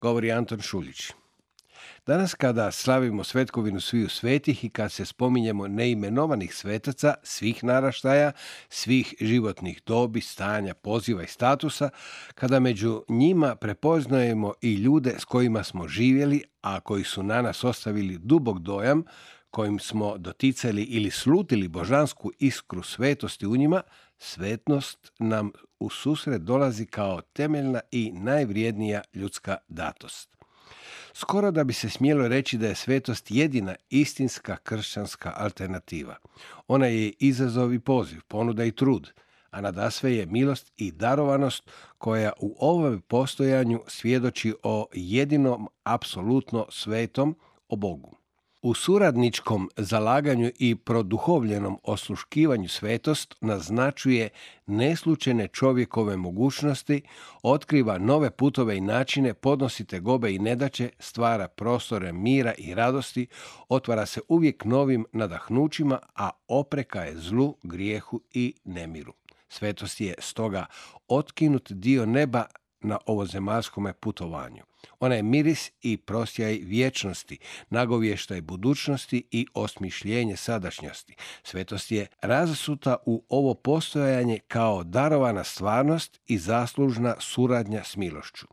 Govori Anton Šuljić. Danas kada slavimo svetkovinu sviju svetih i kad se spominjemo neimenovanih svetaca svih naraštaja, svih životnih dobi, stanja, poziva i statusa, kada među njima prepoznajemo i ljude s kojima smo živjeli, a koji su na nas ostavili dubog dojam, kojim smo doticali ili slutili božansku iskru svetosti u njima, svetnost nam u susret dolazi kao temeljna i najvrijednija ljudska datost. Skoro da bi se smjelo reći da je svetost jedina istinska kršćanska alternativa. Ona je izazov i poziv, ponuda i trud, a nadasve je milost i darovanost koja u ovom postojanju svjedoči o jedinom apsolutno svetom, o Bogu. U suradničkom zalaganju i produhovljenom osluškivanju svetost naznačuje neslučene čovjekove mogućnosti, otkriva nove putove i načine, podnosi gobe i nedaće, stvara prostore mira i radosti, otvara se uvijek novim nadahnućima, a opreka je zlu, grijehu i nemiru. Svetost je stoga otkinut dio neba na ovozemaljskome putovanju. Ona je miris i prosjaj vječnosti, nagovještaj budućnosti i osmišljenje sadašnjosti. Svetost je razasuta u ovo postojanje kao darovana stvarnost i zaslužna suradnja s milošću.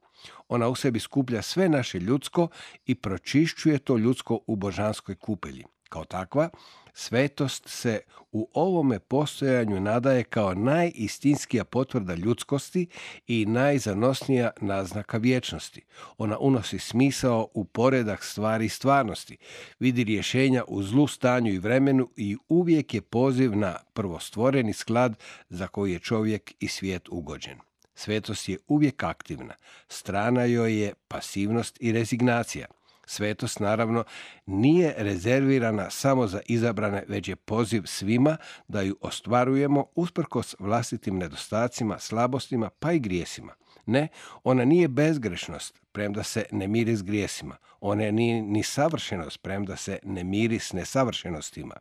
Ona u sebi skuplja sve naše ljudsko i pročišćuje to ljudsko u božanskoj kupelji. Kao takva, svetost se u ovome postojanju nadaje kao najistinskija potvrda ljudskosti i najzanosnija naznaka vječnosti. Ona unosi smisao u poredak stvari i stvarnosti, vidi rješenja u zlu stanju i vremenu i uvijek je poziv na prvostvoreni sklad za koji je čovjek i svijet ugođen. Svetost je uvijek aktivna, strana joj je pasivnost i rezignacija. Svetost naravno nije rezervirana samo za izabrane, već je poziv svima da ju ostvarujemo usprkos vlastitim nedostacima, slabostima pa i grijesima. Ne, ona nije bezgrešnost, premda se ne miri s grijesima. Ona nije ni savršenost, premda se ne miri s nesavršenostima.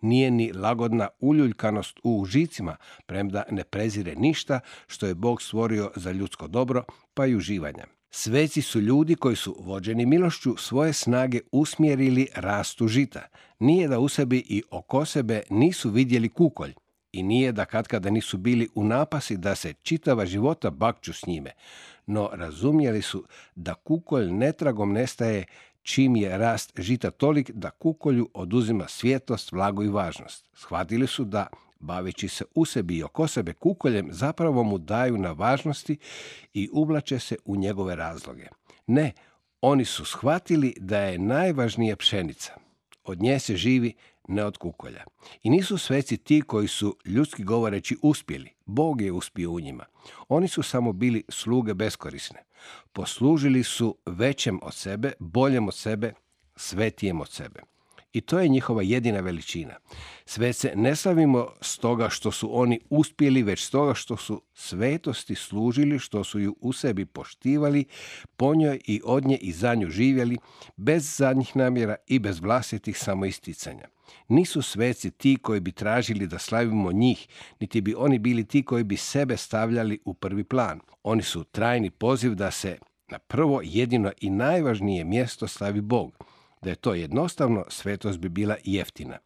Nije ni lagodna uljuljkanost u užicima, premda ne prezire ništa što je Bog stvorio za ljudsko dobro, pa i uživanja. Sveci su ljudi koji su vođeni milošću svoje snage usmjerili rastu žita. Nije da u sebi i oko sebe nisu vidjeli kukolj i nije da katkada nisu bili u napasi da se čitava života bakću s njime, no razumjeli su da kukolj netragom nestaje čim je rast žita tolik da kukolju oduzima svjetlost, vlagu i važnost. Shvatili su da baveći se u sebi i oko sebe kukoljem, zapravo mu daju na važnosti i uvlače se u njegove razloge. Ne, oni su shvatili da je najvažnija pšenica. Od nje se živi ne od kukolja. I nisu sveci ti koji su, ljudski govoreći, uspjeli. Bog je uspio u njima. Oni su samo bili sluge beskorisne. Poslužili su većem od sebe, boljem od sebe, svetijem od sebe. I to je njihova jedina veličina. Sve se ne slavimo stoga što su oni uspjeli, već stoga što su svetosti služili, što su ju u sebi poštivali, po njoj i od nje i za nju živjeli, bez zadnjih namjera i bez vlastitih samoisticanja. Nisu sveci ti koji bi tražili da slavimo njih, niti bi oni bili ti koji bi sebe stavljali u prvi plan. Oni su trajni poziv da se na prvo jedino i najvažnije mjesto stavi Bog. Da je to jednostavno, svetost bi bila jeftina.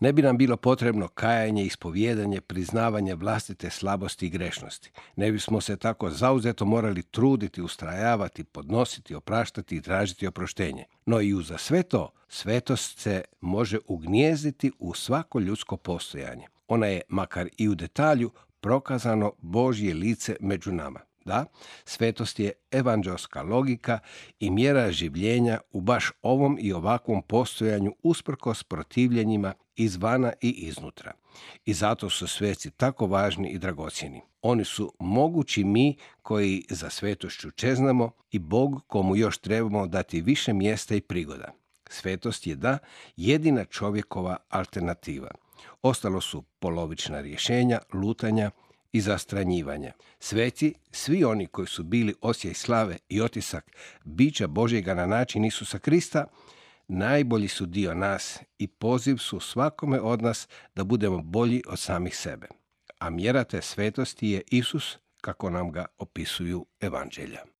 Ne bi nam bilo potrebno kajanje, ispovjedanje, priznavanje vlastite slabosti i grešnosti. Ne bismo se tako zauzeto morali truditi, ustrajavati, podnositi, opraštati i tražiti oproštenje. No i uza sve to, svetost se može ugnijezditi u svako ljudsko postojanje. Ona je, makar i u detalju, prokazano Božje lice među nama. Da, svetost je evanđelska logika i mjera življenja u baš ovom i ovakvom postojanju usprkos protivljenjima izvana i iznutra. I zato su sveci tako važni i dragocjeni. Oni su mogući mi koji za svetošću čeznamo i Bog komu još trebamo dati više mjesta i prigoda. Svetost je da jedina čovjekova alternativa. Ostalo su polovična rješenja, lutanja i zastranjivanja. Sveci, svi oni koji su bili osjej slave i otisak bića Božjega na način Isusa Krista, najbolji su dio nas i poziv su svakome od nas da budemo bolji od samih sebe. A mjera te svetosti je Isus kako nam ga opisuju evanđelja.